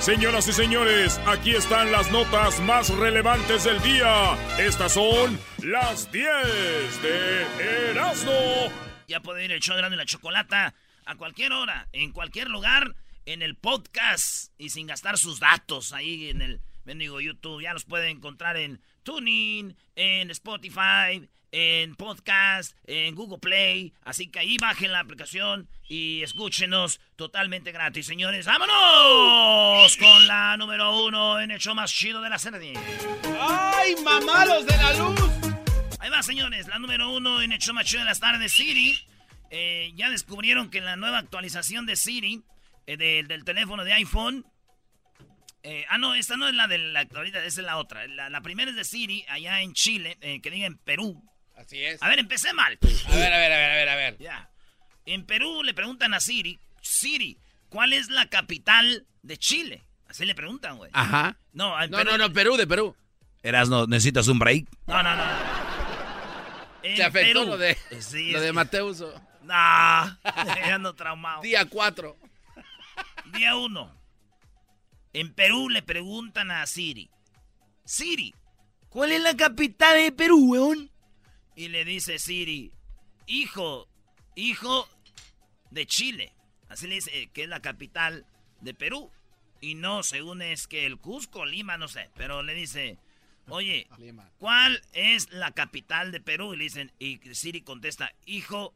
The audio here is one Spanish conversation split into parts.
Señoras y señores, aquí están las notas más relevantes del día. Estas son las 10 de Erasmo. Ya puede ir el show de la chocolata a cualquier hora, en cualquier lugar, en el podcast y sin gastar sus datos ahí en el mendigo YouTube. Ya los puede encontrar en TuneIn, en Spotify, en podcast, en Google Play. Así que ahí bajen la aplicación y escúchenos totalmente gratis, señores. ¡Vámonos! Con la número uno en el show más chido de la serie. ¡Ay, mamalos de la luz! Ahí va, señores. La número uno en el show más chido de las tardes, Siri. Eh, ya descubrieron que en la nueva actualización de Siri, eh, del teléfono de iPhone, eh, ah, no, esta no es la de la actualidad, esa es la otra. La, primera es de Siri, allá en Chile, que diga en Perú. Así es. A ver, empecé mal. A ver, a ver, a ver, a ver, a ver. Ya. En Perú le preguntan a Siri, Siri, ¿cuál es la capital de Chile? Así le preguntan, güey. Ajá. No, no, no, no, Perú, de Perú. Eras, no, ¿necesitas un break? No, no, no. Se afectó lo de, lo de Mateus. No, ando traumado. Día 4. Día 1. En Perú le preguntan a Siri, Siri, ¿cuál es la capital de Perú, weón? Y le dice Siri, hijo, hijo de Chile. Así le dice que es la capital de Perú. Y no, según es que el Cusco, Lima, no sé. Pero le dice, oye, ¿cuál es la capital de Perú? Y le dicen, y Siri contesta, hijo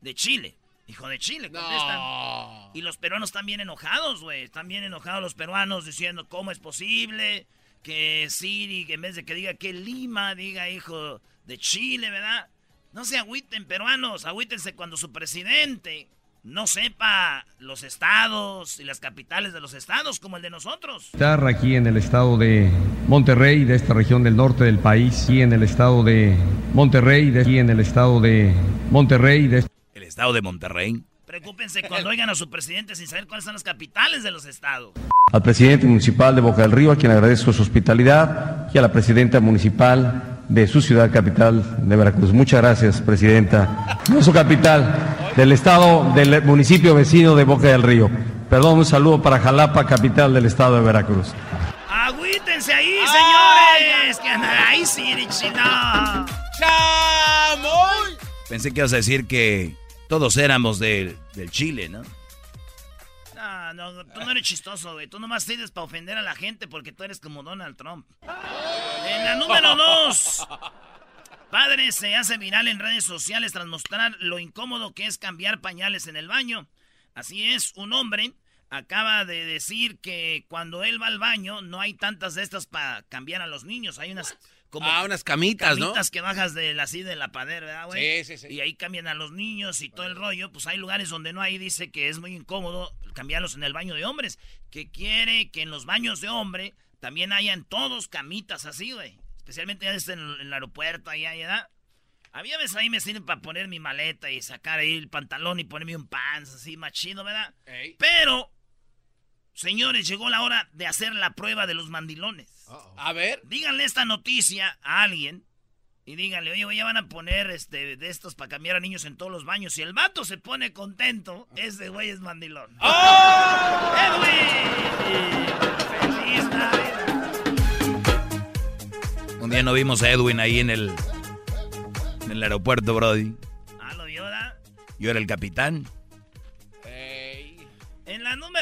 de Chile. Hijo de Chile, contestan. Y los peruanos están bien enojados, güey. Están bien enojados los peruanos diciendo, ¿cómo es posible que Siri, en vez de que diga que Lima, diga hijo de Chile, ¿verdad? No se agüiten, peruanos, agüítense cuando su presidente no sepa los estados y las capitales de los estados como el de nosotros. Estar aquí en el estado de Monterrey, de esta región del norte del país, y en el estado de Monterrey, de aquí en el estado de Monterrey, de el estado de Monterrey. Preocúpense cuando oigan a su presidente sin saber cuáles son las capitales de los estados. Al presidente municipal de Boca del Río, a quien agradezco su hospitalidad, y a la presidenta municipal de su ciudad capital de Veracruz. Muchas gracias, presidenta. No su capital, del estado, del municipio vecino de Boca del Río. Perdón, un saludo para Jalapa, capital del estado de Veracruz. Agüítense ahí, señores. Que ahí sí. Pensé que ibas a decir que todos éramos del Chile, ¿no? No, no, tú no eres chistoso, güey. Tú nomás sirves para ofender a la gente porque tú eres como Donald Trump. En la número dos. Padre se hace viral en redes sociales tras mostrar lo incómodo que es cambiar pañales en el baño. Así es, un hombre acaba de decir que cuando él va al baño no hay tantas de estas para cambiar a los niños. Hay unas como ah, unas camitas, ¿no? Camitas que bajas de la, así de la padera, ¿verdad, güey? Sí, sí, sí. Y ahí cambian a los niños y todo el rollo. Pues hay lugares donde no hay, dice que es muy incómodo cambiarlos en el baño de hombres. Que quiere que en los baños de hombre también hayan todos camitas así, güey. Especialmente en, el aeropuerto, allá, ¿verdad? A mí a veces ahí me sirve para poner mi maleta y sacar ahí el pantalón y ponerme un pants así más chido, ¿verdad? Pero Señores, llegó la hora de hacer la prueba de los mandilones. A ver. Díganle esta noticia a alguien y díganle, oye, ya van a poner este, de estos para cambiar a niños en todos los baños. Si el vato se pone contento, ese güey es mandilón. ¡Oh! ¡Edwin! ¡Feliz Un día no vimos a Edwin ahí en el, en el aeropuerto, Brody. Ah, lo vio, Yo era el capitán.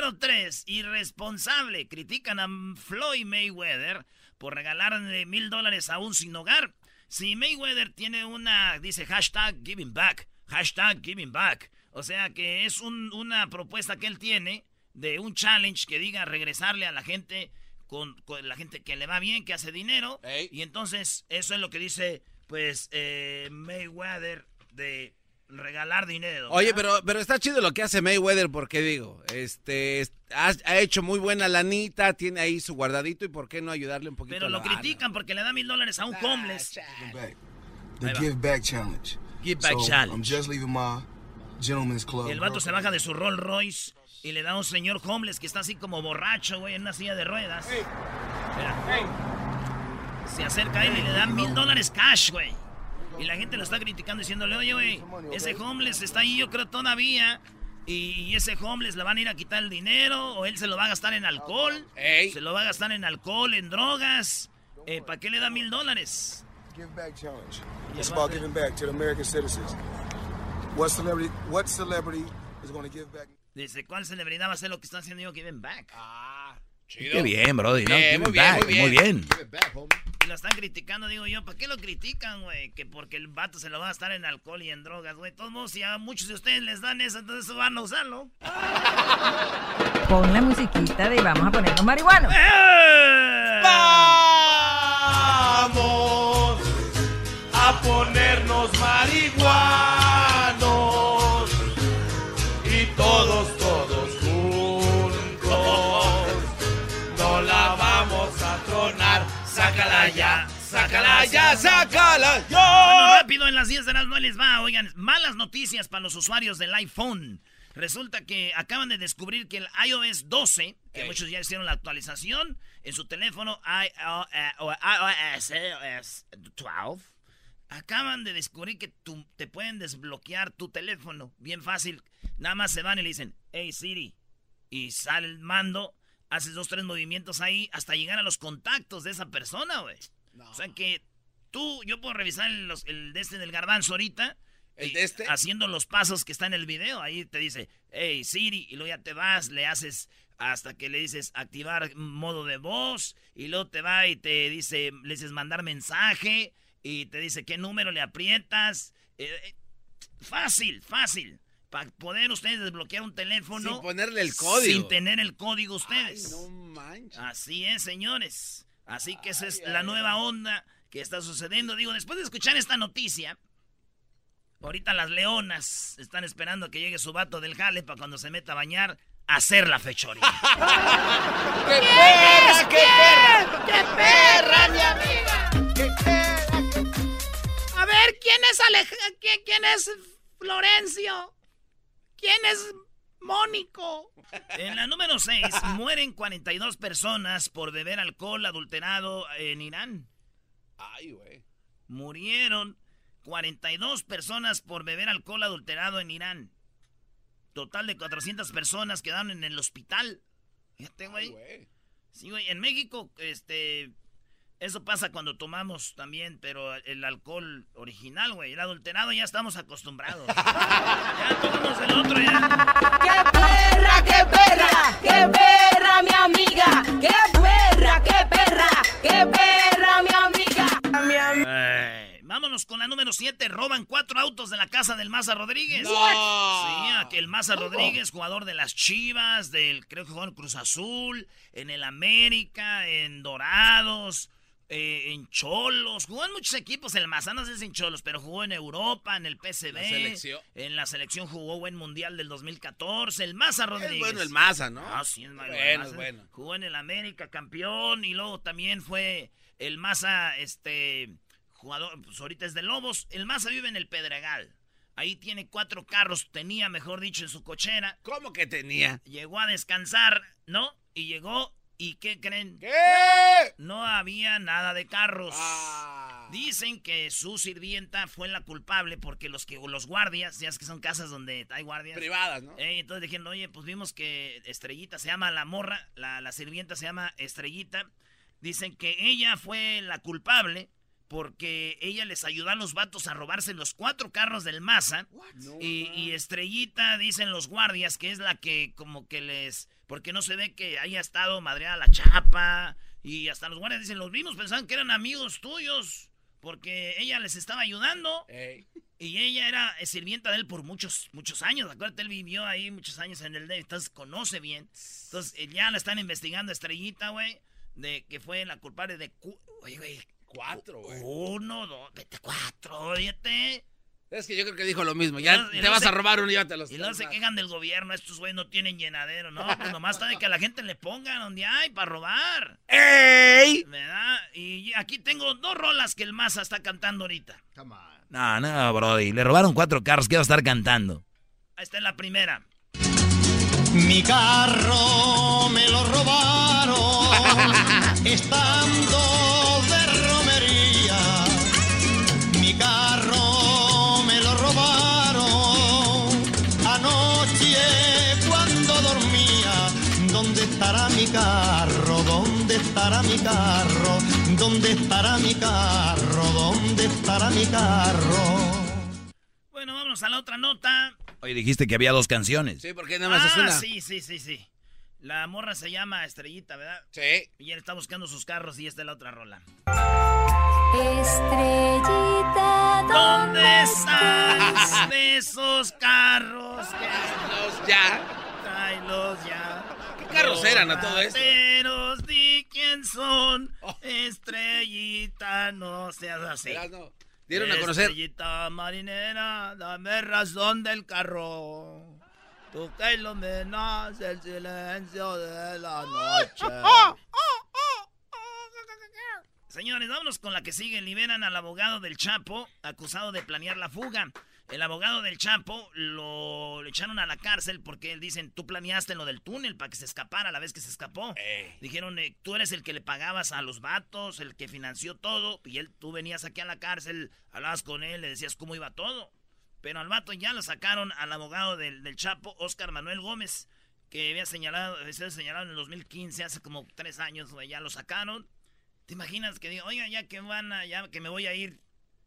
Número 3, irresponsable, critican a Floyd Mayweather por regalarle mil dólares a un sin hogar. Si Mayweather tiene una, dice hashtag giving back, hashtag giving back. O sea que es una propuesta que él tiene de un challenge que diga regresarle a la gente con, la gente que le va bien, que hace dinero. Y entonces eso es lo que dice pues eh, Mayweather de regalar dinero. Oye, pero, pero está chido lo que hace Mayweather, porque digo, este, ha, hecho muy buena lanita, tiene ahí su guardadito y por qué no ayudarle un poquito. Pero lo critican porque le da mil dólares a un ah, homeless. The Give Back Challenge. Give Back Challenge. I'm just leaving my gentleman's club. El vato se baja de su Rolls Royce y le da a un señor homeless que está así como borracho, güey, en una silla de ruedas. Se acerca a él y le da mil dólares cash, güey. Y la gente lo está criticando diciéndole, oye, güey, ese homeless está ahí, yo creo, todavía. Y, ese homeless le van a ir a quitar el dinero o él se lo va a gastar en alcohol. Se lo va a gastar en alcohol, en drogas. Eh, ¿Para qué le da mil dólares? Give back challenge. It's about giving back to the American citizens. What celebrity, what celebrity is going to give back? Dice, ¿cuál celebridad va a hacer lo que está haciendo yo, Giving Back? Ah, chido. Qué bien, Brody, ¿no? Bien, muy, back, bien, muy bien, Y lo están criticando, digo yo, ¿para qué lo critican, güey? Que porque el vato se lo va a estar en alcohol y en drogas, güey. Todos modos, si a muchos de ustedes les dan eso, entonces van a usarlo. Pon la musiquita de vamos a ponernos marihuanos. ¡Eh! Vamos a ponernos marihuanos sácala ya. Sácala ya, sácala Bueno, ya. rápido, en las 10 de las no les va. Oigan, malas noticias para los usuarios del iPhone. Resulta que acaban de descubrir que el iOS 12, que muchos ya hicieron la actualización, en su teléfono iOS 12, acaban de descubrir que te pueden desbloquear tu teléfono. Bien fácil. Nada más se van y le dicen, hey Siri. Y sale el mando, haces dos, tres movimientos ahí hasta llegar a los contactos de esa persona, güey. O sea que tú, yo puedo revisar el, el de este del garbanzo ahorita. ¿El y de este? Haciendo los pasos que está en el video. Ahí te dice, hey Siri, y luego ya te vas, le haces hasta que le dices activar modo de voz, y luego te va y te dice, le dices mandar mensaje, y te dice qué número le aprietas. Eh, eh, fácil, fácil. Para poder ustedes desbloquear un teléfono. Sin ponerle el código. Sin tener el código Ay, ustedes. no manches. Así es, señores. Así que esa es la nueva onda que está sucediendo. Digo, después de escuchar esta noticia, ahorita las leonas están esperando a que llegue su vato del jale para cuando se meta a bañar, hacer la fechoría. ¡Qué perra, qué perra! ¡Qué perra, mi amiga! A ver, ¿quién es Alej ¿Quién, quién es Florencio? ¿Quién es Mónico? En la número 6, mueren 42 personas por beber alcohol adulterado en Irán. Ay, güey. Murieron 42 personas por beber alcohol adulterado en Irán. Total de 400 personas quedaron en el hospital. Fíjate, güey. Sí, güey. En México, este. Eso pasa cuando tomamos también, pero el alcohol original, güey. El adulterado ya estamos acostumbrados. ya tomamos el otro ya. ¡Qué perra, qué perra! ¡Qué perra, mi amiga! ¡Qué perra, qué perra! ¡Qué perra, mi amiga! Vámonos con la número 7. Roban cuatro autos de la casa del Maza Rodríguez. No. Sí, aquel Maza Rodríguez, jugador de las Chivas, del creo que jugó en Cruz Azul, en el América, en Dorados, eh, en Cholos. Jugó en muchos equipos el Maza, no sé si en Cholos, pero jugó en Europa, en el PSV. La. En la selección jugó buen mundial del 2014. El Maza Rodríguez. Es bueno el Maza, ¿no? Ah, sí, es muy Bueno, Maza. es bueno. Jugó en el América, campeón, y luego también fue el Maza, este, jugador, pues ahorita es de Lobos. El Maza vive en el Pedregal. Ahí tiene cuatro carros, tenía, mejor dicho, en su cochera. ¿Cómo que tenía? Llegó a descansar, ¿no? Y llegó, ¿y qué creen? ¿Qué? No había nada de carros. Ah. Dicen que su sirvienta fue la culpable porque los que los guardias, ya es que son casas donde hay guardias. Privadas, ¿no? Eh, entonces dijeron, oye, pues vimos que Estrellita se llama la morra, la, la sirvienta se llama Estrellita. Dicen que ella fue la culpable porque ella les ayudó a los vatos a robarse los cuatro carros del Maza. No, Y, y Estrellita, dicen los guardias, que es la que como que les... Porque no se ve que haya estado madreada la chapa. Y hasta los guardias dicen, los vimos, pensaban que eran amigos tuyos. Porque ella les estaba ayudando. Ey. Y ella era sirvienta de él por muchos, muchos años. Acuérdate, él vivió ahí muchos años en el D. Entonces conoce bien. Entonces eh, ya la están investigando Estrellita, güey. De que fue la culpable de... cu- Oye, güey. Cuatro, güey. Uno, dos, vete, cuatro, óyete. Es que yo creo que dijo lo mismo. Ya te vas se- a robar uno y llévatelos. Y luego se quejan del gobierno, estos güeyes no tienen llenadero, ¿no? Pues nomás está de que a la gente le pongan donde hay para robar. ¡Ey! ¿Verdad? Y aquí tengo dos rolas que el Maza está cantando ahorita. No, no, Brody. Le robaron cuatro carros. ¿Qué va a estar cantando? Ahí está la primera. Mi carro me lo robaron estando mi carro? ¿Dónde estará mi carro? ¿Dónde estará mi carro? ¿Dónde estará mi carro? Bueno, vámonos a la otra nota. Oye, dijiste que había dos canciones. Sí, porque nada más es Ah, una. sí, sí, sí, sí. La morra se llama Estrellita, ¿verdad? Sí. Y él está buscando sus carros y esta es la otra rola. Estrellita, ¿Dónde están esos carros? Los ya. Tráelos ya. ¿Qué carros eran a todo esto? Rateros, di quién son. Oh. Estrellita, no seas así. No. Dieron a conocer. Estrellita marinera, dame razón del carro. Tú que iluminas el silencio de la noche. Señores, vámonos con la que sigue. Liberan al abogado del Chapo, acusado de planear la fuga. El abogado del Chapo lo, lo echaron a la cárcel porque dicen, tú planeaste lo del túnel para que se escapara a la vez que se escapó. Dijeron, eh, tú eres el que le pagabas a los vatos, el que financió todo, y él, tú venías aquí a la cárcel, hablabas con él, le decías cómo iba todo. Pero al vato ya lo sacaron al abogado del, del Chapo, Oscar Manuel Gómez, que había señalado, había señalado en el 2015, hace como tres años, ya lo sacaron. ¿Te imaginas que diga, oiga, ya que van a, ya que me voy a ir,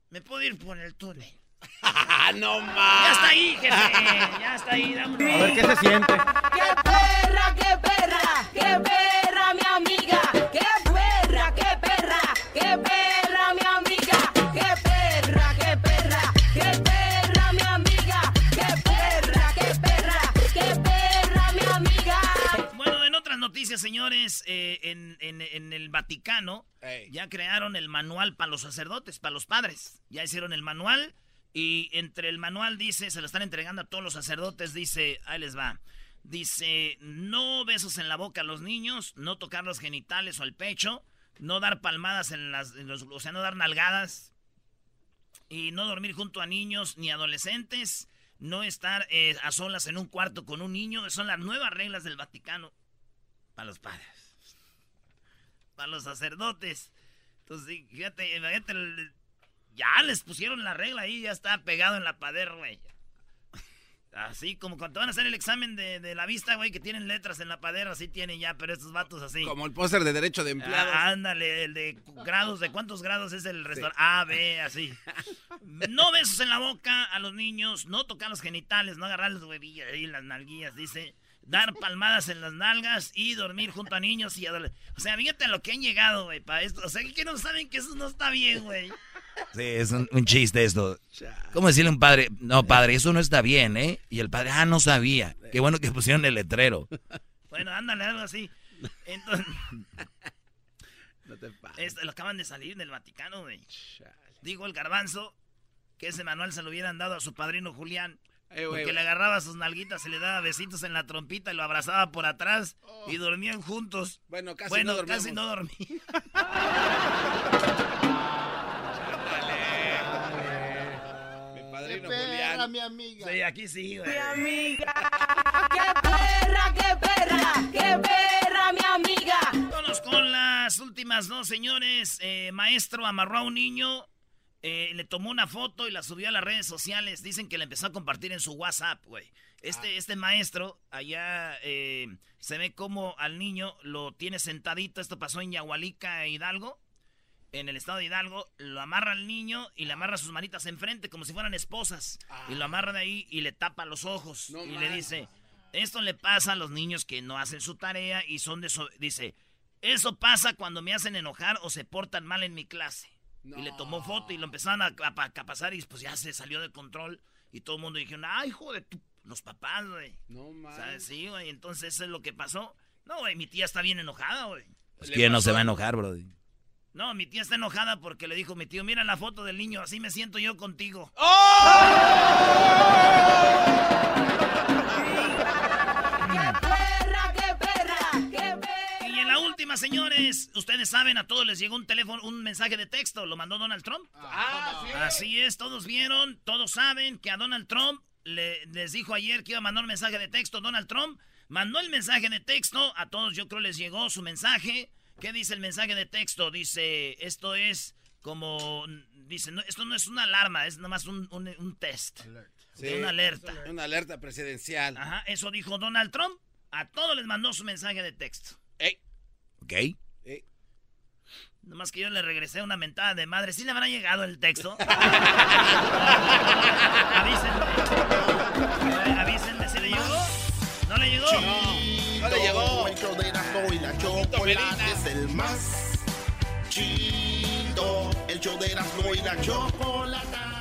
me puedo ir por el túnel? no más. Ya está ahí, jefe, ya está ahí, A vámonos. ver qué se siente. ¡Qué perra, qué perra! ¡Qué perra, mi amiga! ¡Qué perra, qué perra! ¡Qué perra, mi amiga! ¡Qué perra, qué perra! ¡Qué perra, mi amiga! ¡Qué perra, qué perra! ¡Qué perra, mi amiga! Bueno, en otras noticias, señores, eh, en, en- en el Vaticano Ey. ya crearon el manual para los sacerdotes, para los padres. Ya hicieron el manual y entre el manual dice, se lo están entregando a todos los sacerdotes, dice, ahí les va. Dice, no besos en la boca a los niños, no tocar los genitales o el pecho, no dar palmadas en las, los, o sea, no dar nalgadas, y no dormir junto a niños ni adolescentes, no estar eh, a solas en un cuarto con un niño. Son las nuevas reglas del Vaticano para los padres, para los sacerdotes. Entonces, fíjate, imagínate, el- ya les pusieron la regla ahí, ya está pegado en la pader, güey. Así como cuando van a hacer el examen de, de la vista, güey, que tienen letras en la pader, así tienen ya, pero estos vatos así. Como el póster de derecho de empleados. Ah, ándale, el de grados, ¿de cuántos grados es el restaurante? A, B, así. No besos en la boca a los niños, no tocar los genitales, no agarrar las huevillas ahí, las nalguillas, dice. Dar palmadas en las nalgas y dormir junto a niños y adolescentes. O sea, fíjate a lo que han llegado, güey, para esto. O sea, que no saben que eso no está bien, güey. Sí, es un, un chiste esto. ¿Cómo decirle a un padre? No, padre, eso no está bien, ¿eh? Y el padre, ah, no sabía. Qué bueno que pusieron el letrero. Bueno, ándale, algo así. Entonces, No te pases. este, lo acaban de salir del Vaticano, güey. Dijo el garbanzo que ese manual se lo hubieran dado a su padrino Julián. Eh, güey, Porque le agarraba sus nalguitas, se le daba besitos en la trompita y lo abrazaba por atrás y dormían juntos. Bueno, casi bueno, no dormíamos. casi no dormían. Mi padrino Mi amiga. Sí, aquí sí, güey. Mi amiga. ¡Qué perra, qué perra! ¡Qué perra, mi amiga! Vámonos con las últimas dos, señores. Eh, maestro amarró a un niño, eh, le tomó una foto y la subió a las redes sociales. Dicen que la empezó a compartir en su WhatsApp, güey. Este, este maestro, allá eh, se ve como al niño lo tiene sentadito. Esto pasó en Yahualica, Hidalgo. En el estado de Hidalgo, lo amarra al niño y le amarra sus manitas enfrente como si fueran esposas. Y lo amarra de ahí y le tapa los ojos. No y le dice, esto le pasa a los niños que no hacen su tarea y son de... so-". Dice, eso pasa cuando me hacen enojar o se portan mal en mi clase. Y le tomó foto y lo empezaron a, a- a pasar y pues ya se salió de control. Y todo el mundo dijeron, ay, hijo de tu... Los papás, güey. No más. sea, sí, güey. Entonces eso es lo que pasó. No, güey, mi tía está bien enojada, güey. Pues, ¿Quién no se va a enojar, bro? No, mi tía está enojada porque le dijo mi tío, mira la foto del niño, así me siento yo contigo. ¡Qué perra, qué perra! ¡Qué perra! Y en la última, señores, ustedes saben, a todos les llegó un teléfono, un mensaje de texto, lo mandó Donald Trump. Así es, todos vieron, todos saben que a Donald Trump le- les dijo ayer que iba a mandar un mensaje de texto. Donald Trump mandó el mensaje de texto, a todos yo creo les llegó su mensaje. ¿Qué dice el mensaje de texto? Dice, esto es como, dice, no, esto no es una alarma, es nomás un, un, un test, Sí, una alerta. Una alerta presidencial. Ajá, eso dijo Donald Trump. A todos les mandó su mensaje de texto. Ok. Nomás que yo le regresé una mentada de madre. ¿Sí le habrá llegado el texto? avísenme. Avísenme si le llegó. ¿No le llegó? No llegó. El show de Erasmo y la chocolate es el más chido. El show de Erasmo y la chocolate.